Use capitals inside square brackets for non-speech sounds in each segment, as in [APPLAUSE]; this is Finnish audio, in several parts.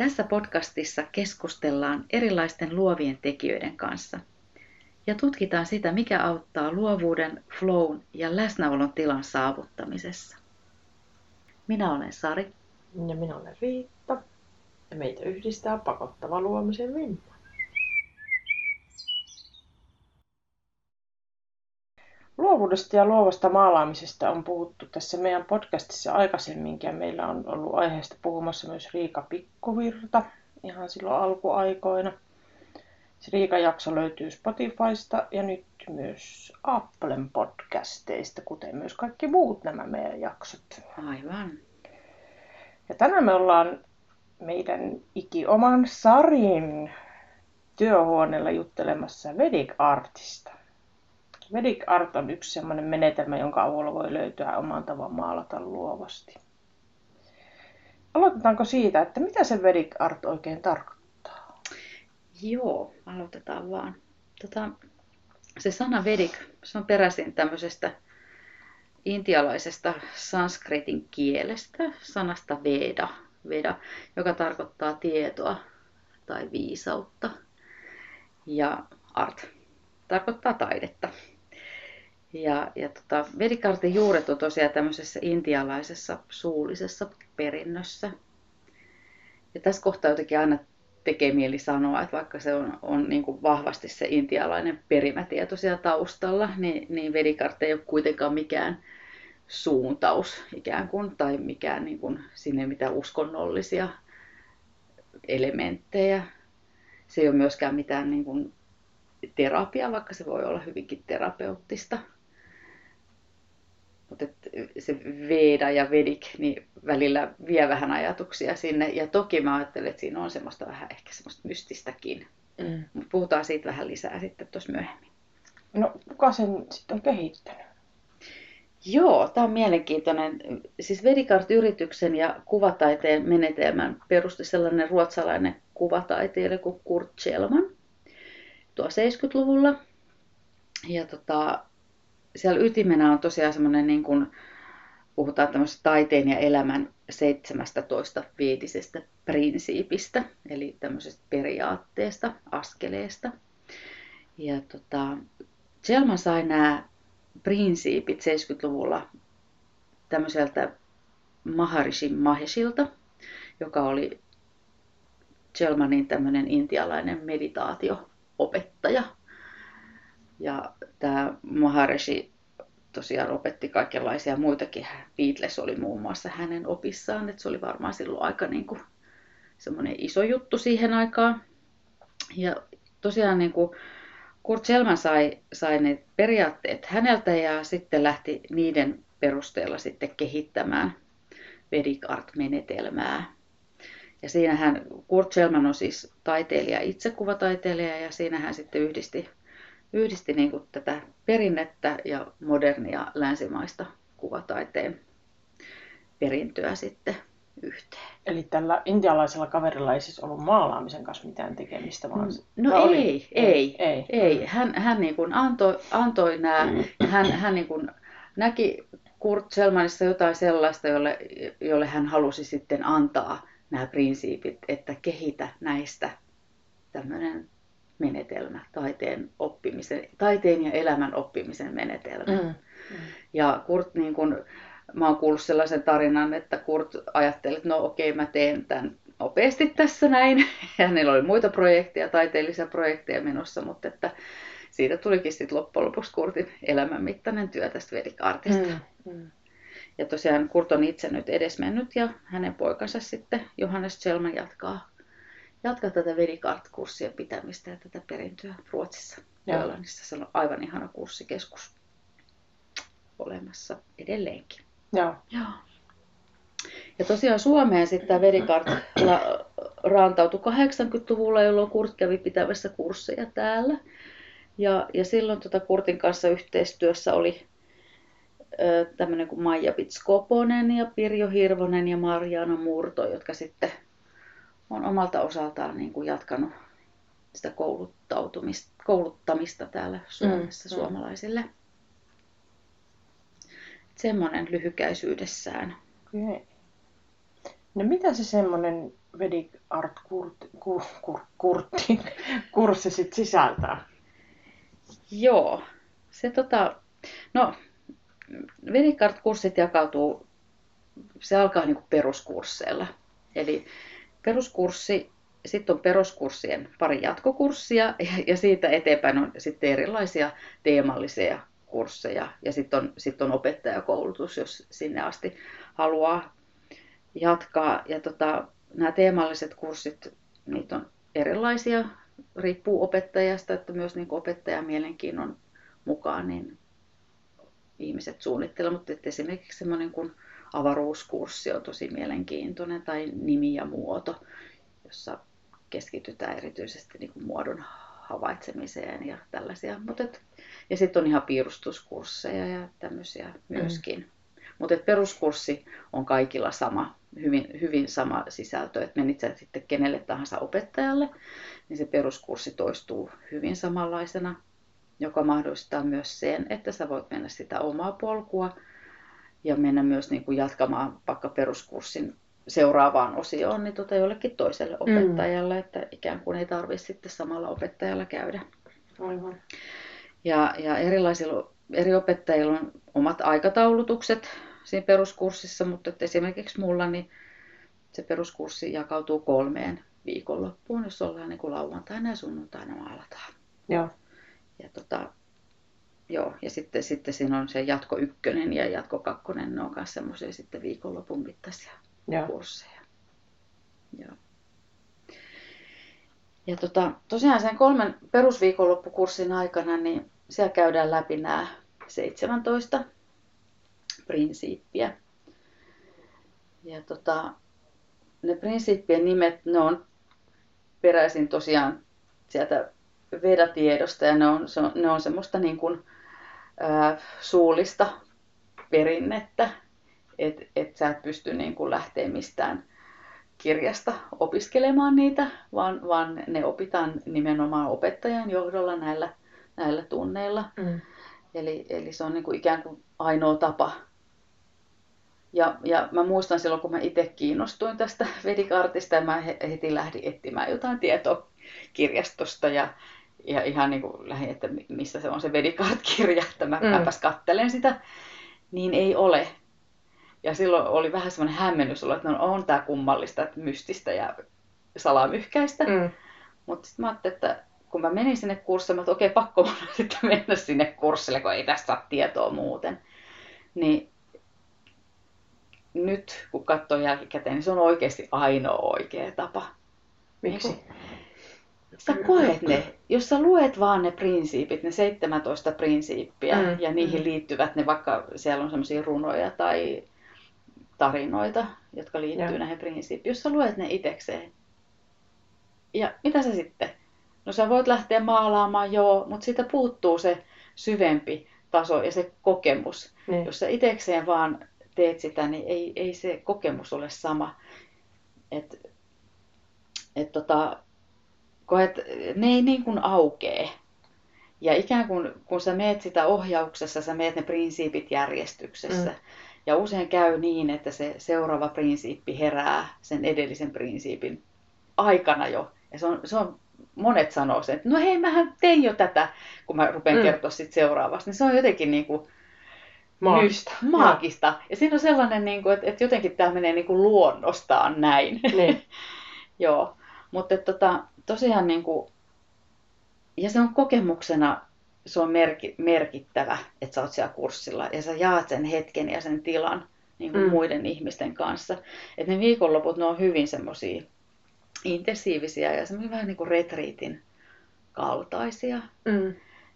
Tässä podcastissa keskustellaan erilaisten luovien tekijöiden kanssa ja tutkitaan sitä, mikä auttaa luovuuden, flown ja läsnäolon tilan saavuttamisessa. Minä olen Sari. Ja minä olen Riitta. Ja meitä yhdistää pakottava luomisen vimma. Luovuudesta ja luovasta maalaamisesta on puhuttu tässä meidän podcastissa aikaisemminkin ja meillä on ollut aiheesta puhumassa myös Riika Pikkuvirta ihan silloin alkuaikoina. Se Riika-jakso löytyy Spotifysta ja nyt myös Applen podcasteista, kuten myös kaikki muut nämä meidän jaksot. Aivan. Ja tänään me ollaan meidän ikioman Sarin työhuoneella juttelemassa Vedic Artista. Vedic Art on yksi sellainen menetelmä, jonka avulla voi löytyä oman tavan maalata luovasti. Aloitetaanko siitä, että mitä se Vedic Art oikein tarkoittaa? Joo, aloitetaan vaan. Tota, se sana Vedic, se on peräisin tämmöisestä intialaisesta sanskritin kielestä, sanasta Veda, Veda, joka tarkoittaa tietoa tai viisautta. Ja art tarkoittaa taidetta. Ja, ja tota, Vedikartin juuret on tosiaan tämmöisessä intialaisessa suullisessa perinnössä. Ja tässä kohtaa jotenkin aina tekee mieli sanoa, että vaikka se on, on niin kuin vahvasti se intialainen perimätieto siellä taustalla, niin, niin Vedikart ei ole kuitenkaan mikään suuntaus ikään kuin, tai mikään niin kuin, sinne mitään uskonnollisia elementtejä. Se ei ole myöskään mitään niin kuin, terapiaa, vaikka se voi olla hyvinkin terapeuttista. Mutta se Veda ja Vedik niin välillä vie vähän ajatuksia sinne. Ja toki mä ajattelen, että siinä on semmoista vähän ehkä semmoista mystistäkin. Mm. Mutta puhutaan siitä vähän lisää sitten tuossa myöhemmin. No kuka sen sitten on kehittänyt? Joo, tämä on mielenkiintoinen. Siis Vedikart-yrityksen ja kuvataiteen menetelmän perusti sellainen ruotsalainen kuvataiteilija kuin Kurt Schellman tuo 70-luvulla. Ja tota, siellä ytimenä on tosiaan semmoinen, niin kuin, puhutaan tämmöisestä taiteen ja elämän 17 viitisestä prinsiipistä, eli tämmöisestä periaatteesta, askeleesta. Ja tota, Selman sai nämä prinsiipit 70-luvulla tämmöiseltä Maharishi Maheshilta, joka oli Chelmanin tämmöinen intialainen meditaatioopettaja. Ja tämä Maharishi tosiaan opetti kaikenlaisia muitakin. Beatles oli muun muassa hänen opissaan, että se oli varmaan silloin aika niin kuin semmoinen iso juttu siihen aikaan. Ja tosiaan niin kuin Kurt Selman sai, sai ne periaatteet häneltä ja sitten lähti niiden perusteella sitten kehittämään Vedic Art-menetelmää. Ja siinähän Kurt Selman on siis taiteilija, itse kuvataiteilija ja siinä hän sitten yhdisti, yhdisti niin kuin tätä perinnettä ja modernia länsimaista kuvataiteen perintöä sitten yhteen. Eli tällä intialaisella kaverilla ei siis ollut maalaamisen kanssa mitään tekemistä, vaan... No ei, oli? ei, ei, ei. Hän, hän niin kuin antoi, antoi nämä, mm. hän, hän niin kuin näki Kurt Selmanissa jotain sellaista, jolle, jolle hän halusi sitten antaa nämä prinsiipit, että kehitä näistä tämmöinen menetelmä, taiteen, oppimisen, taiteen ja elämän oppimisen menetelmä. Mm. Mm. Ja Kurt niin kuin, mä oon kuullut sellaisen tarinan, että Kurt ajatteli, että no okei, mä teen tämän nopeasti tässä näin. [LAUGHS] Ja hänellä oli muita projekteja, taiteellisia projekteja menossa, mutta että siitä tulikin sitten loppujen lopuksi Kurtin elämänmittainen työ tästä vedikaartista. Mm, mm. Ja tosiaan Kurt on itse nyt edesmennyt ja hänen poikansa sitten Johannes Selman jatkaa, jatkaa tätä vedikaart-kurssien pitämistä ja tätä perintöä Ruotsissa. Jolannissa se on aivan ihana kurssikeskus olemassa edelleenkin. Joo. Joo. Ja tosiaan Suomeen sitten tämä Vedikart raantautui 80-luvulla, jolloin Kurt kävi pitävässä kursseja täällä. Ja, ja silloin tota Kurtin kanssa yhteistyössä oli tämmöinen kuin Maija Pitskoponen ja Pirjo Hirvonen ja Marjaana Murto, jotka sitten on omalta osaltaan niin kuin jatkanut sitä kouluttautumista, kouluttamista täällä Suomessa mm, suomalaisille. Mm semmoinen lyhykäisyydessään. Okay. No mitä se semmoinen Vedic Art Kurtti, kur, kur, kurtti, kurssi sit sisältää? Joo, se tota, no Vedic Art-kurssit jakautuu, se alkaa niin peruskursseilla. Eli peruskurssi, sitten on peruskurssien pari jatkokurssia [LAUGHS] ja siitä eteenpäin on sitten erilaisia teemallisia kursseja ja sitten on, sit on opettajakoulutus, jos sinne asti haluaa jatkaa. Ja tota, nämä teemalliset kurssit, niitä on erilaisia, riippuu opettajasta, että myös niin opettajan mielenkiinnon mukaan niin ihmiset suunnittelevat, mutta esimerkiksi semmoinen kuin avaruuskurssi on tosi mielenkiintoinen tai nimi ja muoto, jossa keskitytään erityisesti niin kuin muodon havaitsemiseen ja tällaisia. Mutta et, ja sitten on ihan piirustuskursseja ja tämmöisiä myöskin. Mm. Mutta peruskurssi on kaikilla sama, hyvin, hyvin sama sisältö, että menit sä sitten kenelle tahansa opettajalle, niin se peruskurssi toistuu hyvin samanlaisena, joka mahdollistaa myös sen, että sä voit mennä sitä omaa polkua ja mennä myös niin kuin jatkamaan vaikka peruskurssin seuraavaan osioon niin tota jollekin toiselle mm. opettajalle, mm. että ikään kuin ei tarvitse sitten samalla opettajalla käydä. Aivan. Ja, ja erilaisilla, eri opettajilla on omat aikataulutukset siinä peruskurssissa, mutta että esimerkiksi mulla niin se peruskurssi jakautuu kolmeen viikonloppuun, jos ollaan niin kuin lauantaina ja sunnuntaina maalataan. Joo. Ja, tota, joo, ja sitten, sitten siinä on se jatko ykkönen ja jatko kakkonen, ne on myös semmoisia sitten viikonlopun mittaisia Joo. kursseja. Joo. Ja tota, tosiaan sen kolmen perusviikonloppukurssin aikana, niin siellä käydään läpi nämä 17 prinsiippiä. Ja tota, ne prinsiippien nimet, ne on peräisin tosiaan sieltä vedatiedosta ja ne on, se on, ne on semmoista niin kuin, ää, suullista perinnettä, että et sä et pysty niin kuin lähteä mistään kirjasta opiskelemaan niitä, vaan, vaan ne opitaan nimenomaan opettajan johdolla näillä, näillä tunneilla. Mm. Eli, eli se on niin kuin ikään kuin ainoa tapa. Ja, ja mä muistan silloin, kun mä itse kiinnostuin tästä Vedikartista ja mä heti lähdin etsimään jotain tietoa kirjastosta ja, ja ihan niin kuin lähdin, että missä se on se Vedikart-kirja, että mä, mm. mäpäs kattelen sitä, niin ei ole. Ja silloin oli vähän semmoinen hämmennys, että no, on tämä kummallista, että mystistä ja salamyhkäistä. Mm. Mutta sitten mä ajattelin, että kun mä menin sinne kurssille, että okei, okay, pakko mun sitten mennä sinne kurssille, kun ei tästä saa tietoa muuten. Niin nyt kun katsoo jälkikäteen, niin se on oikeasti ainoa oikea tapa. Miksi? Niin sä koet ne, jos sä luet vaan ne prinsiipit, ne 17 prinsiippiä mm. ja niihin mm. liittyvät ne, vaikka siellä on semmoisia runoja tai tarinoita, jotka liittyy ja. näihin prinsiippiin, jos sä luet ne itekseen. Ja mitä sä sitten? No sä voit lähteä maalaamaan, joo, mutta siitä puuttuu se syvempi taso ja se kokemus. Niin. Jos sä itekseen vaan teet sitä, niin ei, ei se kokemus ole sama. Et, et tota, koet, ne ei niin kuin aukee. Ja ikään kuin kun sä meet sitä ohjauksessa, sä meet ne prinsiipit järjestyksessä. Mm. Ja usein käy niin, että se seuraava prinsiippi herää sen edellisen prinsiipin aikana jo. Ja se on, se on monet sanoo sen, että no hei, mähän tein jo tätä, kun mä rupean mm. kertoa sitten seuraavasta. Niin se on jotenkin niin kuin maagista. Maagista. Ja siinä on sellainen, niin kuin, että, että jotenkin tämä menee niin kuin luonnostaan näin. Niin. [LAUGHS] Joo. Mutta tota, tosiaan niin kuin, ja se on kokemuksena, se on merki, merkittävä, että sä oot siellä kurssilla ja sä jaat sen hetken ja sen tilan niin kuin mm. muiden ihmisten kanssa. Että ne viikonloput, ne on hyvin semmoisia intensiivisiä ja semmoisia vähän niin kuin retriitin kaltaisia. Mm.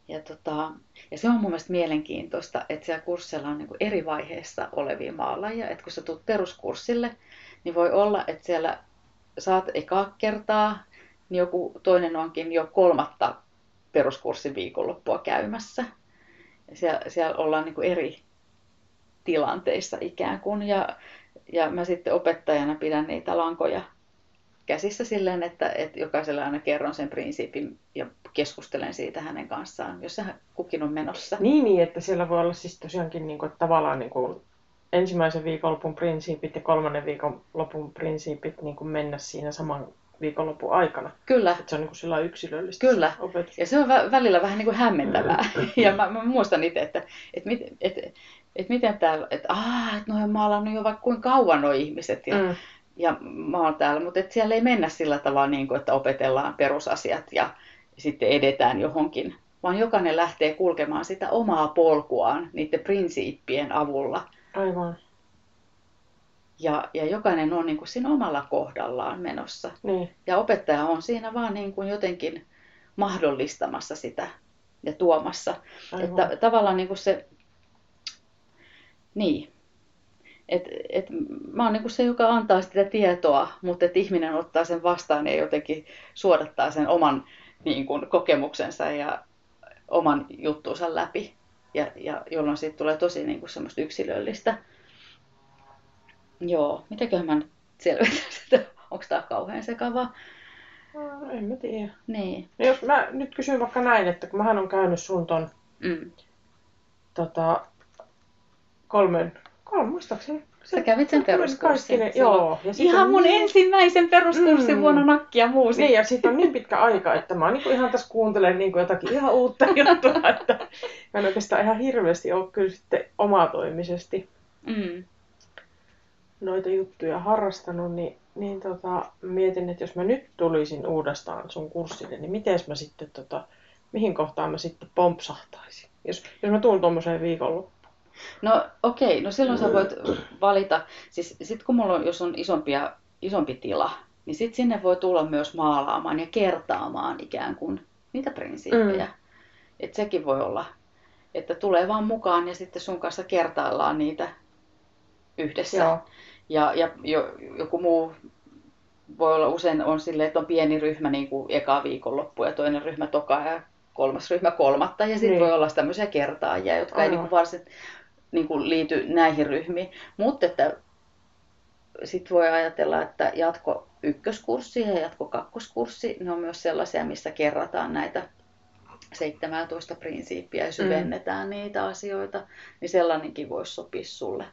Ja, tota, ja se on mun mielestä mielenkiintoista, että siellä kurssilla on niin kuin eri vaiheissa olevia maalaajia. Että kun sä tulet peruskurssille, niin voi olla, että siellä saat ekaa kertaa, niin joku toinen onkin jo kolmatta peruskurssin viikonloppua käymässä. Siellä, siellä ollaan niin kuin eri tilanteissa ikään kuin. Ja, ja mä sitten opettajana pidän niitä lankoja käsissä silleen, että, että jokaiselle aina kerron sen prinsiipin ja keskustelen siitä hänen kanssaan, jos hän kukin on menossa. Niin, niin että siellä voi olla siis tosiaankin niin kuin, tavallaan niin kuin ensimmäisen viikonlopun prinsiipit ja kolmannen viikonlopun prinsiipit niin kuin mennä siinä saman viikonlopun aikana. Kyllä. Että se on niin kuin sillä yksilöllistä Kyllä. se opetus. Ja se on vä- välillä vähän niin kuin hämmentävää. [LAUGHS] ja mä, mä muistan itse, että, että, mit, että, että miten täällä, että aah, että noin maalannut jo vaikka kuinka kauan nuo ihmiset. Ja, Mm. ja mä oon täällä, mutta että siellä ei mennä sillä tavalla, niin kuin, että opetellaan perusasiat ja sitten edetään johonkin, vaan jokainen lähtee kulkemaan sitä omaa polkuaan niiden prinsiippien avulla. Aivan. Ja, ja jokainen on niin kuin siinä omalla kohdallaan menossa. Niin. Ja opettaja on siinä vaan niin kuin jotenkin mahdollistamassa sitä ja tuomassa. Aivan. Että tavallaan niin kuin se, niin, et, et mä oon niin kuin se, joka antaa sitä tietoa, mutta että ihminen ottaa sen vastaan ja jotenkin suodattaa sen oman niin kuin, kokemuksensa ja oman juttuunsa läpi. Ja, ja jolloin siitä tulee tosi niin kuin semmoista yksilöllistä. Joo, mitäköhän mä nyt selvitän sitä? Onko tää kauhean sekavaa? No, en mä tiedä. Niin. No jos mä nyt kysyn vaikka näin, että kun mähän on käynyt sun ton Mm. tota, kolmen, kolme muistaakseni. Sä kävit sen peruskurssin kaikki ne- silloin. Joo. Ja Ihan mun niin, ensimmäisen peruskurssin Mm. vuonna nakkia muusikko. Niin, ja siitä on niin pitkä aika, että mä niinku ihan tässä kuuntelen niinku jotakin ihan uutta [LAUGHS] juttua, että mä en oikeastaan ihan hirveästi ole kyllä sitten omatoimisesti Mm. Noita juttuja harrastanut, niin, niin tota, mietin, että jos mä nyt tulisin uudestaan sun kurssille, niin miten mä sitten, tota, mihin kohtaan mä sitten pompsahtaisin? Jos, jos mä tuun tuommoiseen viikonloppuun. No okei, no silloin sä voit valita, siis sit kun mulla on, jos on isompia, isompi tila, niin sit sinne voi tulla myös maalaamaan ja kertaamaan ikään kuin niitä prinsiippejä. Mm. Että sekin voi olla, että tulee vaan mukaan ja sitten sun kanssa kertaillaan niitä yhdessä. Joo. Ja, ja jo, joku muu voi olla usein on silleen, että on pieni ryhmä niin kuin eka viikonloppu ja toinen ryhmä toka ja kolmas ryhmä kolmatta. Ja sitten Niin. voi olla tämmöisiä kertaajia, jotka ei Aivan. niin kuin varsin niin kuin liity näihin ryhmiin. Mutta että sitten voi ajatella, että jatko ykköskurssi ja jatko kakkoskurssi, ne on myös sellaisia, missä kerrataan näitä 17 prinsiippiä ja syvennetään niitä asioita, niin sellainenkin voisi sopia sulle.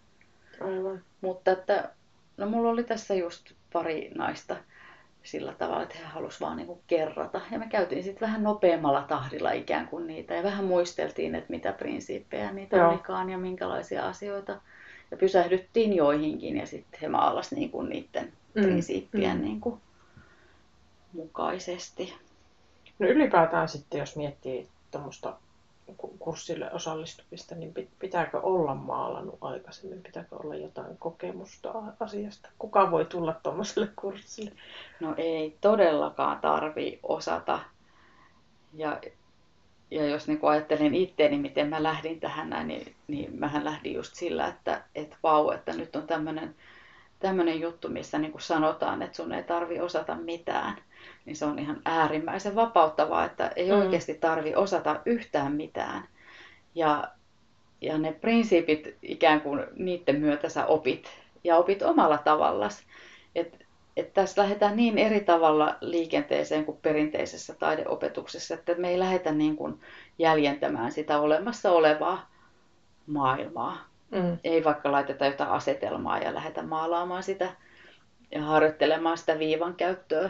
Aivan. Mutta että, no mulla oli tässä just pari naista sillä tavalla, että he halusivat vaan niinku kerrata. Ja me käytiin sitten vähän nopeammalla tahdilla ikään kuin niitä ja vähän muisteltiin, että mitä prinsiippejä niitä Joo. olikaan ja minkälaisia asioita. Ja pysähdyttiin joihinkin ja sitten he maalas niinku niiden Mm, prinsiippien mm. niinku mukaisesti. No ylipäätään sitten, jos miettii tuommoista kurssille osallistumista, niin pit- pitääkö olla maalannut aikaisemmin? Pitääkö olla jotain kokemusta asiasta? Kuka voi tulla tuommoiselle kurssille? No ei todellakaan tarvi osata. Ja, ja jos niin ajattelin itteeni, miten mä lähdin tähän näin, niin, niin mähän lähdin just sillä, että et vau, että nyt on tämmöinen tämmöinen juttu, missä niin kuin sanotaan, että sun ei tarvi osata mitään. Niin se on ihan äärimmäisen vapauttavaa, että ei Mm. oikeasti tarvi osata yhtään mitään. Ja, ja ne prinsiipit ikään kuin niiden myötä sä opit ja opit omalla tavallas. Et, et tässä lähdetään niin eri tavalla liikenteeseen kuin perinteisessä taideopetuksessa, että me ei lähdetä niin kuin jäljentämään sitä olemassa olevaa maailmaa. Mm. Ei vaikka laiteta jotain asetelmaa ja lähdetä maalaamaan sitä ja harjoittelemaan sitä viivan käyttöä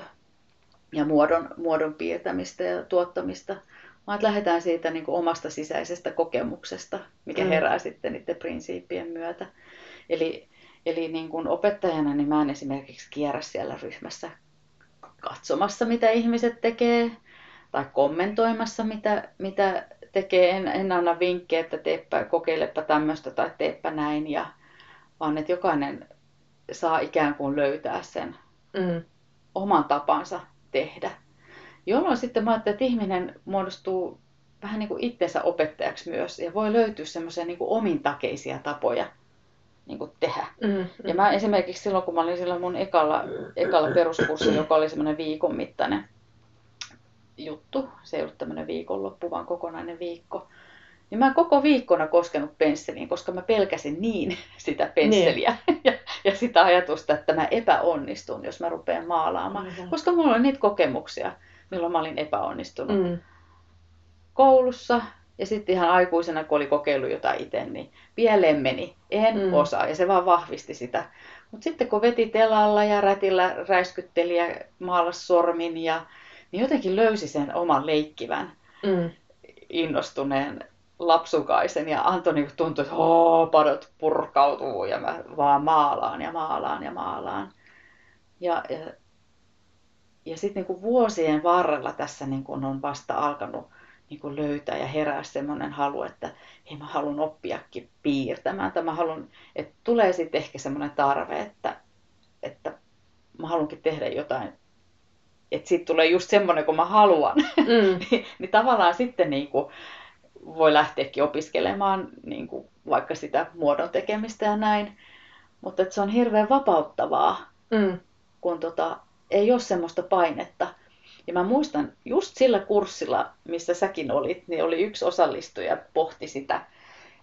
ja muodon, muodon piirtämistä ja tuottamista, vaan että lähdetään siitä niin kuin omasta sisäisestä kokemuksesta, mikä Mm. herää sitten niiden prinsiippien myötä. Eli, eli niin kuin opettajana niin mä en esimerkiksi kierrä siellä ryhmässä katsomassa, mitä ihmiset tekee, tai kommentoimassa, mitä, mitä tekee. En, en anna vinkkejä, että teepä, kokeilepa tämmöistä tai teepä näin, ja, vaan että jokainen saa ikään kuin löytää sen Mm. oman tapansa tehdä. Jolloin sitten mä ajattelin, että ihminen muodostuu vähän niin kuin itsensä opettajaksi myös ja voi löytyä semmoisia niin omintakeisia tapoja niin kuin tehdä. Mm. Ja mä esimerkiksi silloin, kun mä olin silloin mun ekalla, ekalla peruskurssilla, joka oli semmoinen viikon mittainen juttu, se ei ollut tämmöinen viikonloppu, vaan kokonainen viikko, niin mä en koko viikkona koskenut pensseliin, koska mä pelkäsin niin [LAUGHS] sitä pensseliä ja, ja sitä ajatusta, että mä epäonnistun, jos mä rupean maalaamaan. Aivan. Koska mulla oli niitä kokemuksia, milloin mä olin epäonnistunut Mm. koulussa Ja sitten ihan aikuisena, kun oli kokeillut jotain itse, niin pieleen meni. En mm. osaa. Ja se vaan vahvisti sitä. Mutta sitten kun veti telalla ja rätillä räiskytteli ja maalas sormin, ja, niin jotenkin löysi sen oman leikkivän, mm. innostuneen lapsukaisen. Ja Antoni tuntui, että padot purkautuu ja mä vaan maalaan ja maalaan ja maalaan. Ja, ja, ja sitten niin vuosien varrella tässä niin on vasta alkanut niin kuin löytää ja herää semmoinen halu, että hei mä haluan oppiakin piirtämään. Tai mä haluan, että tulee sitten ehkä semmoinen tarve, että, että mä haluankin tehdä jotain, että siitä tulee just semmoinen kuin mä haluan. Mm. [LAUGHS] niin tavallaan sitten niin kuin voi lähteäkin opiskelemaan niin kuin vaikka sitä muodon tekemistä ja näin. Mutta että se on hirveän vapauttavaa, mm. kun tota, ei ole semmoista painetta. Ja mä muistan, just sillä kurssilla, missä säkin olit, niin oli yksi osallistuja pohti sitä,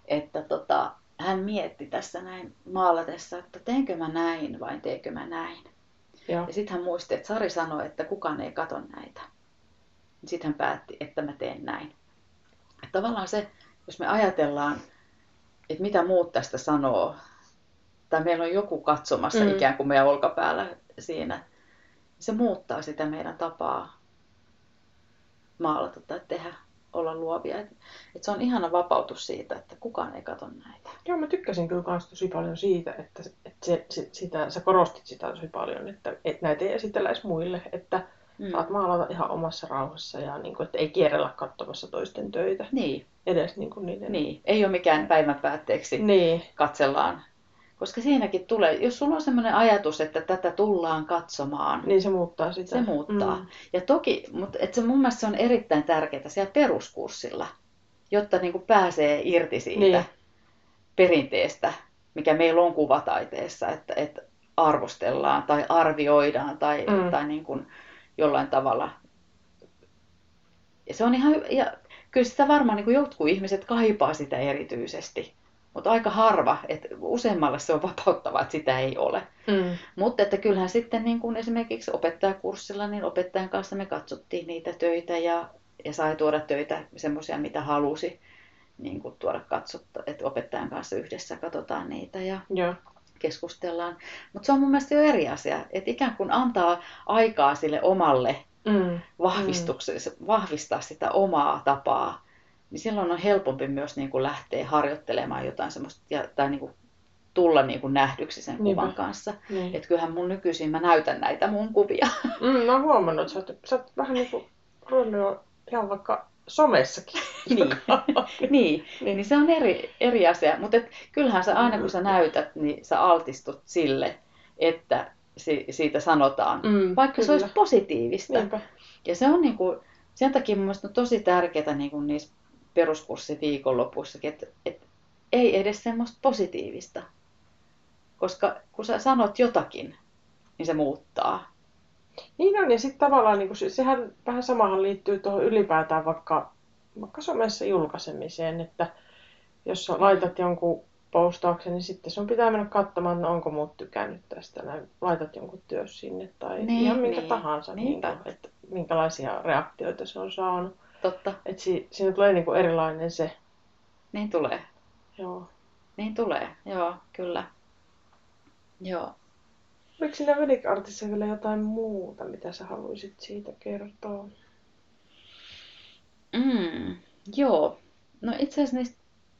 että tota, hän mietti tässä näin maalatessa, että teenkö mä näin vai teenkö mä näin. Joo. Ja sitten hän muisti, että Sari sanoi, että kukaan ei kato näitä. Sitten hän päätti, että mä teen näin. Tavallaan se, jos me ajatellaan, että mitä muut tästä sanoo, tai meillä on joku katsomassa mm. ikään kuin meidän olkapäällä siinä, se muuttaa sitä meidän tapaa maalata tai tehdä, olla luovia. Et, et se on ihana vapautus siitä, että kukaan ei katso näitä. Joo, mä tykkäsin kyllä myös tosi paljon siitä, että, että se, se, sitä, sä korostit sitä tosi paljon, että, että näitä ei esitellä edes muille, että mm. saat maalata ihan omassa rauhassa ja niin kuin, että ei kierrellä katsomassa toisten töitä. Niin. Edes niin kuin niiden... Niin, ei ole mikään päivän päätteeksi. Niin. Katsellaan koska siinäkin tulee, jos sulla on sellainen ajatus, että tätä tullaan katsomaan. Niin se muuttaa sitä. Se muuttaa. Mm. Ja toki, mutta et se mun mielestä se on erittäin tärkeää siellä peruskurssilla, jotta niin kuin pääsee irti siitä niin. perinteestä, mikä meillä on kuvataiteessa, että, että arvostellaan tai arvioidaan tai, mm. tai niin kuin jollain tavalla. Ja se on ihan, ja kyllä sitä varmaan niin kuin jotkut ihmiset kaipaa sitä erityisesti. Mutta aika harva, että useammalle se on vapauttavaa, että sitä ei ole. Mm. Mutta että kyllähän sitten niin kuin esimerkiksi opettajakurssilla, niin opettajan kanssa me katsottiin niitä töitä ja, ja sai tuoda töitä semmoisia, mitä halusi niin kuin tuoda katsotta, että opettajan kanssa yhdessä katsotaan niitä ja Joo. Keskustellaan. Mutta se on mun mielestä jo eri asia, että ikään kuin antaa aikaa sille omalle mm. vahvistukselle, mm. vahvistaa sitä omaa tapaa niin silloin on helpompi myös niin kuin lähteä harjoittelemaan jotain semmoista, ja, tai niin kuin tulla niin kuin nähdyksi sen Niinpä. kuvan kanssa. Niin. Että kyllähän mun nykyisin mä näytän näitä mun kuvia. Mm, mä oon huomannut, että sä oot, sä oot vähän niin kuin ruvennut ihan vaikka somessakin. [LAUGHS] niin. niin. niin, niin se on eri, eri asia. Mutta kyllähän sä aina kun sä näytät, niin sä altistut sille, että si, siitä sanotaan. Mm, vaikka kyllä. se olisi positiivista. Niinpä. Ja se on niin kuin, sen takia mun mielestä on tosi tärkeää niin kuin niissä peruskurssi viikonlopussakin, että, että ei edes semmoista positiivista. Koska kun sä sanot jotakin, niin se muuttaa. Niin on, ja sitten tavallaan niin kuin, sehän vähän samahan liittyy tuohon ylipäätään vaikka, vaikka somessa julkaisemiseen, että jos sä laitat jonkun postauksen, niin sitten sun pitää mennä katsomaan, no onko muut tykännyt tästä, näin, laitat jonkun työs sinne tai niin, ihan minkä niin. tahansa, niin kuin, että minkälaisia reaktioita se on saanut. Totta. Että si, siinä tulee niinku erilainen se. Niin tulee. Joo. Niin tulee, joo, kyllä. Joo. Oliko siinä Vedic vielä jotain muuta, mitä sä haluaisit siitä kertoa? Mm, joo. No itse asiassa niistä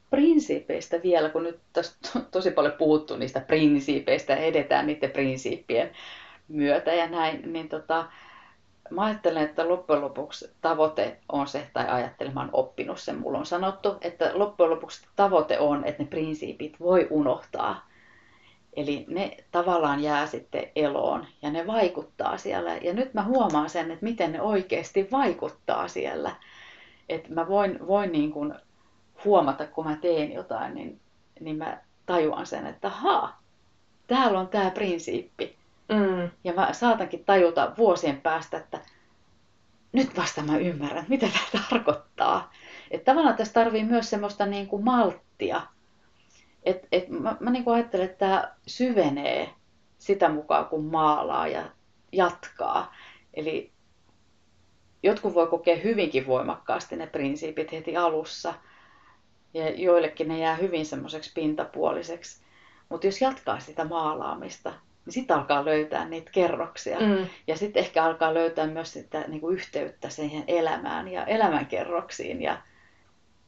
prinsiipeistä vielä, kun nyt tässä tosi paljon puhuttu niistä prinsiipeistä ja edetään niiden prinsiippien myötä ja näin, niin tota, mä ajattelen, että loppujen lopuksi tavoite on se, tai ajattelen, mä oon oppinut sen, mulla on sanottu, että loppujen lopuksi tavoite on, että ne prinsiipit voi unohtaa. Eli ne tavallaan jää sitten eloon ja ne vaikuttaa siellä. Ja nyt mä huomaan sen, että miten ne oikeasti vaikuttaa siellä. Että mä voin, voin niin kuin huomata, kun mä teen jotain, niin, niin mä tajuan sen, että ha, täällä on tämä prinsiippi. Mm. Ja mä saatankin tajuta vuosien päästä, että nyt vasta mä ymmärrän, mitä tämä tarkoittaa. Että tavallaan tässä tarvii myös semmoista niin kuin malttia. Et, et mä, mä niin ajattelen, että tämä syvenee sitä mukaan, kun maalaa ja jatkaa. Eli jotkut voi kokea hyvinkin voimakkaasti ne prinsiipit heti alussa. Ja joillekin ne jää hyvin semmoiseksi pintapuoliseksi. Mutta jos jatkaa sitä maalaamista, niin sitten alkaa löytää niitä kerroksia. Mm. Ja sitten ehkä alkaa löytää myös sitä niin kuin yhteyttä siihen elämään ja elämänkerroksiin ja,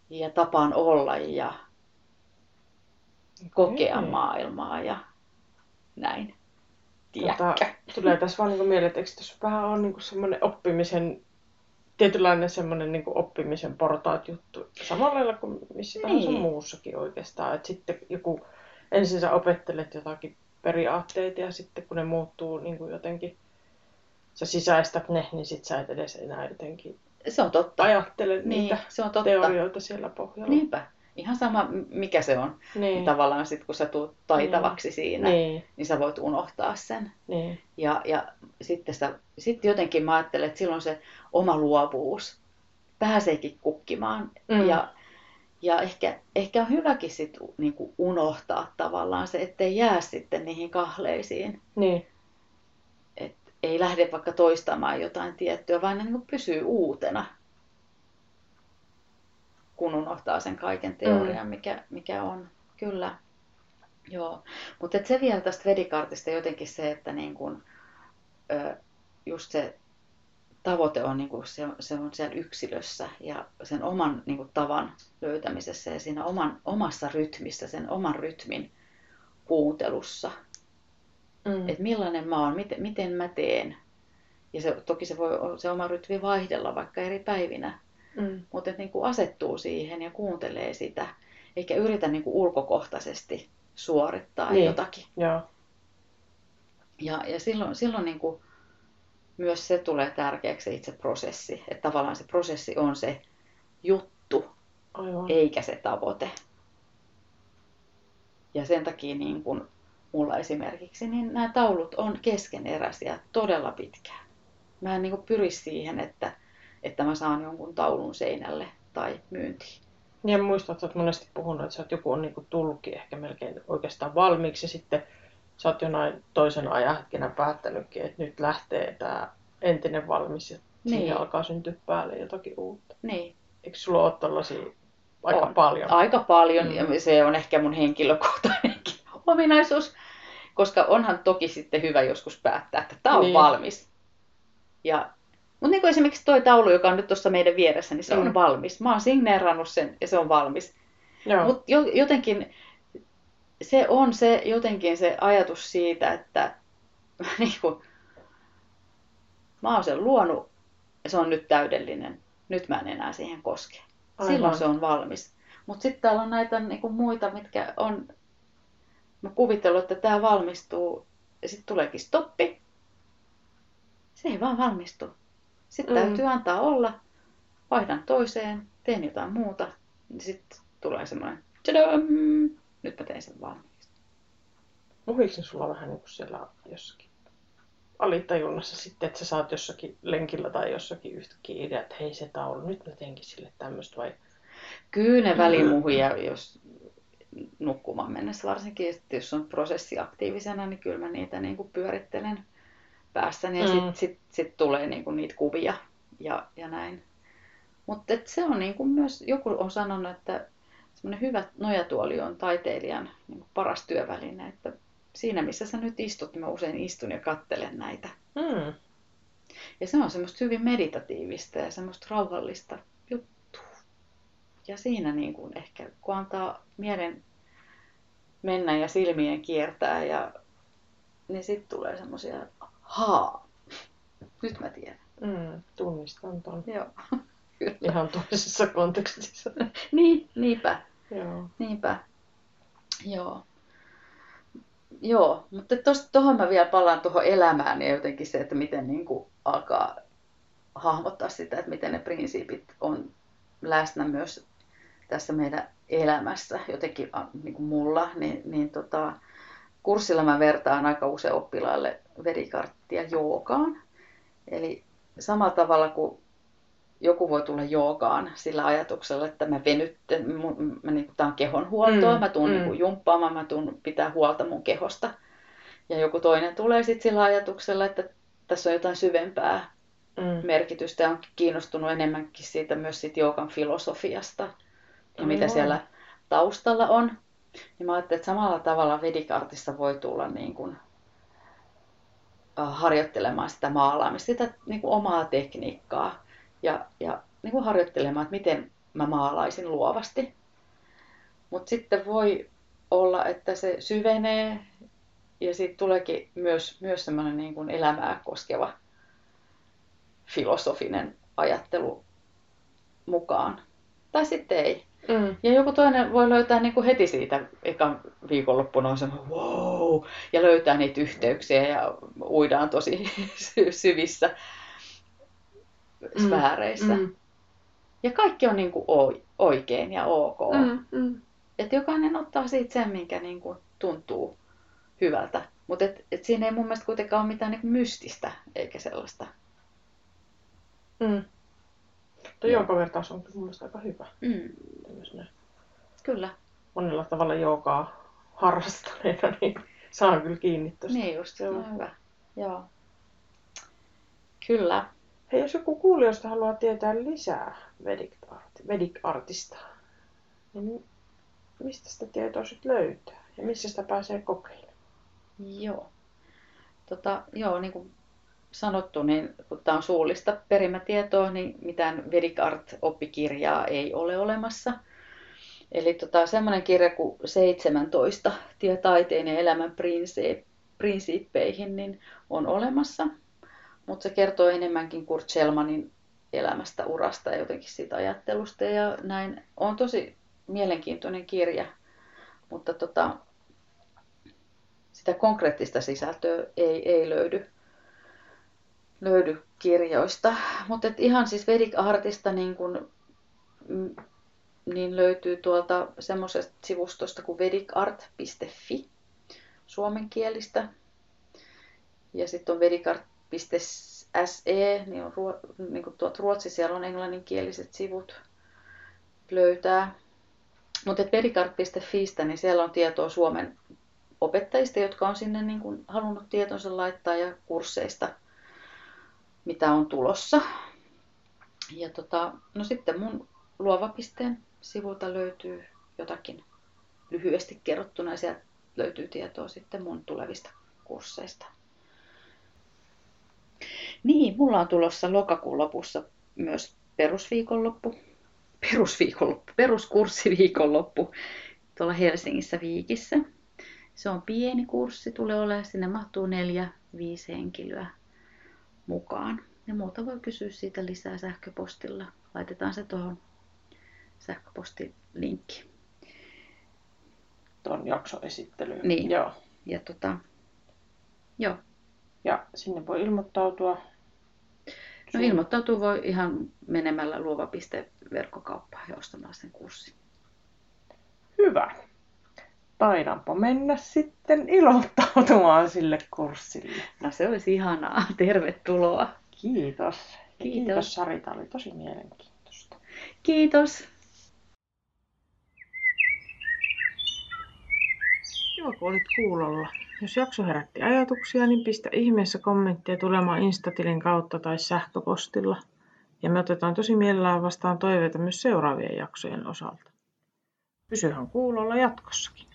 ja tapaan olla ja kokea Okei. maailmaa ja näin. Tota, tulee tässä vaan niin mieleen, että eikö tässä vähän ole niin semmoinen oppimisen, tietynlainen semmoinen niin oppimisen portaat juttu. Samalla lailla kuin missä tahansa Niin. muussakin oikeastaan. Että sitten joku, ensin sä opettelet jotakin periaatteita ja sitten kun ne muuttuu niin kuin jotenkin, sä sisäistät ne, niin sit sä et edes enää jotenkin Se on totta. ajattele Niin, niitä se on totta. teorioita siellä pohjalla. Niinpä. Ihan sama, mikä se on. Niin. Niin, Tavallaan sitten, kun sä tulet taitavaksi siinä, niin. niin, niin sä voit unohtaa sen. niin, Ja, ja sitten, sitä, sitten jotenkin mä ajattelen, että silloin se oma luovuus pääseekin kukkimaan. Mm. Ja, ja ehkä, ehkä on hyväkin sit, niin unohtaa tavallaan se, ettei jää sitten niihin kahleisiin. niin, Et ei lähde vaikka toistamaan jotain tiettyä, vaan ne niin kuin pysyy uutena, kun unohtaa sen kaiken teorian, mikä, mikä on. Kyllä. Joo. Mutta se vielä tästä vedikartista jotenkin se, että niin kun, ö, just se tavoite on, niin kun se, se on siellä yksilössä ja sen oman niin kun tavan löytämisessä ja siinä oman, omassa rytmissä, sen oman rytmin kuuntelussa mm. että millainen mä oon, miten, miten mä teen. Ja se, toki se voi se oma rytmi vaihdella vaikka eri päivinä, Mm. mutta että niin kuin asettuu siihen ja kuuntelee sitä, eikä yritä niin kuin ulkokohtaisesti suorittaa Niin. jotakin. Joo. Ja, ja silloin, silloin niin kuin myös se tulee tärkeäksi se itse prosessi, että tavallaan se prosessi on se juttu, Aivan. eikä se tavoite. Ja sen takia niin kuin mulla esimerkiksi, niin nämä taulut on keskeneräisiä todella pitkään. Mä en niin kuin pyri siihen, että, että mä saan jonkun taulun seinälle tai myyntiin. Niin ja muistat, että olet monesti puhunut, että sä oot joku on niin tullukin ehkä melkein oikeastaan valmiiksi ja sitten sä oot jonain toisen ajanhetkenä päättänytkin, että nyt lähtee tämä entinen valmis ja niin. siihen alkaa syntyä päälle jotakin uutta. Niin, Eikö sulla ole tällaisia aika On. paljon? aika paljon Mm. ja se on ehkä mun henkilökohtainenkin [LAUGHS] ominaisuus, koska onhan toki sitten hyvä joskus päättää, että tämä on niin. valmis. Ja, mutta niin kuin esimerkiksi toi taulu, joka on nyt tuossa meidän vieressä, niin se Mm. on valmis. Mä oon signeerannut sen ja se on valmis. Mutta jotenkin se on se, jotenkin se ajatus siitä, että [LAUGHS] niin kuin, mä oon sen luonut ja se on nyt täydellinen. Nyt mä en enää siihen koske. Aivan. Silloin se on valmis. Mutta sitten täällä on näitä niin kuin muita, mitkä on, mä kuvitellut, että tämä valmistuu ja sitten tuleekin stoppi. Se ei vaan valmistu. Sitten Mm. mm. täytyy antaa olla, vaihdan toiseen, teen jotain muuta. Niin sitten tulee semmoinen, tadam, nyt mä teen sen valmiiksi. Muhiiko se sulla vähän niin kuin siellä jossakin alitajunnassa sitten, että sä saat jossakin lenkillä tai jossakin yhtäkkiä idea, että hei se taulu, nyt mä teenkin sille tämmöistä vai? Kyllä ne välimuhia, jos nukkumaan mennessä varsinkin, sitten jos on prosessi aktiivisena, niin kyllä mä niitä niin kuin pyörittelen päässäni ja Mm. sitten sit, sit tulee niin kuin niitä kuvia ja, ja näin. Mutta se on niin kuin myös, joku on sanonut, että semmoinen hyvä nojatuoli on taiteilijan niin kuin paras työväline, että siinä missä sä nyt istut, niin mä usein istun ja kattelen näitä. Hmm. Ja se on semmoista hyvin meditatiivista ja semmoista rauhallista juttua. Ja siinä niin kuin ehkä, kun antaa mielen mennä ja silmien kiertää, ja, niin sitten tulee semmoisia, haa, nyt mä tiedän. Mm, tunnistan ton Joo, [LAUGHS] kyllä. ihan toisessa kontekstissa. [LAUGHS] Niin, niinpä, Joo. niinpä. Joo. Joo, mutta tuohon mä vielä palaan tuohon elämään ja jotenkin se, että miten niin kuin alkaa hahmottaa sitä, että miten ne prinsiipit on läsnä myös tässä meidän elämässä, jotenkin niin kuin mulla, niin, niin tota, kurssilla mä vertaan aika usein oppilaille verikarttia joogaan. Eli samalla tavalla kuin joku voi tulla joogaan sillä ajatuksella, että mä venytten, mä, niin tämä on kehonhuoltoa, Mm, mä tuun mm. niin jumppaamaan, mä tuun pitää huolta mun kehosta. Ja joku toinen tulee sitten sillä ajatuksella, että tässä on jotain syvempää Mm. merkitystä ja on kiinnostunut enemmänkin siitä myös siitä joogan filosofiasta ja mitä Aivan. siellä taustalla on. Niin mä ajattelin, että samalla tavalla Vedikartissa voi tulla niin kuin, harjoittelemaan sitä maalaamista, sitä niin kuin omaa tekniikkaa ja, ja niin kuin harjoittelemaan, että miten mä maalaisin luovasti. Mutta sitten voi olla, että se syvenee ja siitä tuleekin myös, myös semmoinen niin kuin elämää koskeva filosofinen ajattelu mukaan. Tai sitten ei. Mm. Ja joku toinen voi löytää niin kuin heti siitä ekan viikonloppuna on semmoinen wow, ja löytää niitä yhteyksiä ja uidaan tosi sy- syvissä sfääreissä. Mm. Ja kaikki on niin kuin oi- oikein ja ok. Mm. Mm. Että jokainen ottaa siitä sen, minkä niin kuin tuntuu hyvältä. Mutta et, et siinä ei mun mielestä kuitenkaan ole mitään niin kuin mystistä eikä sellaista. Mm. Tuo Joo. joogavertaus on kyllä mun aika hyvä. Mm, Tämmöisenä kyllä, monella tavalla joogaa harrastaneena, niin saan kyllä kiinni tosta. niin just. Joo. No, hyvä. Joo. Kyllä. Hei, jos joku kuulijoista haluaa tietää lisää Vedic, Art, Vedic Artista, niin mistä sitä tietoa sitten löytää? Ja missä sitä pääsee kokeilemaan? Joo. Tota, joo, niin kuin sanottu, niin kun tämä on suullista perimätietoa, niin mitään Vedic Art-oppikirjaa ei ole olemassa. Eli tota, semmoinen kirja kuin 17 tie taiteen ja elämän prinsi- prinsiippeihin niin on olemassa. Mutta se kertoo enemmänkin Kurt Schellmanin elämästä, urasta ja jotenkin siitä ajattelusta ja näin. On tosi mielenkiintoinen kirja, mutta tota, sitä konkreettista sisältöä ei, ei löydy, löydy kirjoista. Mutta ihan siis Vedic Artista niin, kun, mm, niin löytyy tuolta semmoisesta sivustosta kuin vedicart.fi suomenkielistä. Ja sitten on vedicart.se, niin on ruo, niin kuin tuot Ruotsi, siellä on englanninkieliset sivut löytää. Mutta vedicart.fistä, niin siellä on tietoa Suomen opettajista, jotka on sinne niin kuin halunnut tietonsa laittaa ja kursseista, mitä on tulossa. Ja tota, no sitten mun luova.pisteen sivulta löytyy jotakin lyhyesti kerrottuna ja sieltä löytyy tietoa sitten mun tulevista kursseista. Niin, mulla on tulossa lokakuun lopussa myös perusviikonloppu, perusviikonloppu, peruskurssiviikonloppu tuolla Helsingissä Viikissä. Se on pieni kurssi, tulee olemaan, sinne mahtuu neljä, viisi henkilöä mukaan. Ja muuta voi kysyä siitä lisää sähköpostilla. Laitetaan se tuohon sähköpostilinkki. Tuon jaksoesittelyyn. Niin. Joo. Ja tota, joo. Ja sinne voi ilmoittautua. No ilmoittautuu voi ihan menemällä luova.verkkokauppaan ja ostamalla sen kurssin. Hyvä. Taidanpa mennä sitten ilmoittautumaan sille kurssille. No se olisi ihanaa. [LAUGHS] Tervetuloa. Kiitos. Kiitos. Kiitos Sari, tämä oli tosi mielenkiintoista. Kiitos. Kiva, kun olit kuulolla. Jos jakso herätti ajatuksia, niin pistä ihmeessä kommenttia tulemaan Instatilin kautta tai sähköpostilla. Ja me otetaan tosi mielellään vastaan toiveita myös seuraavien jaksojen osalta. Pysyhän kuulolla jatkossakin.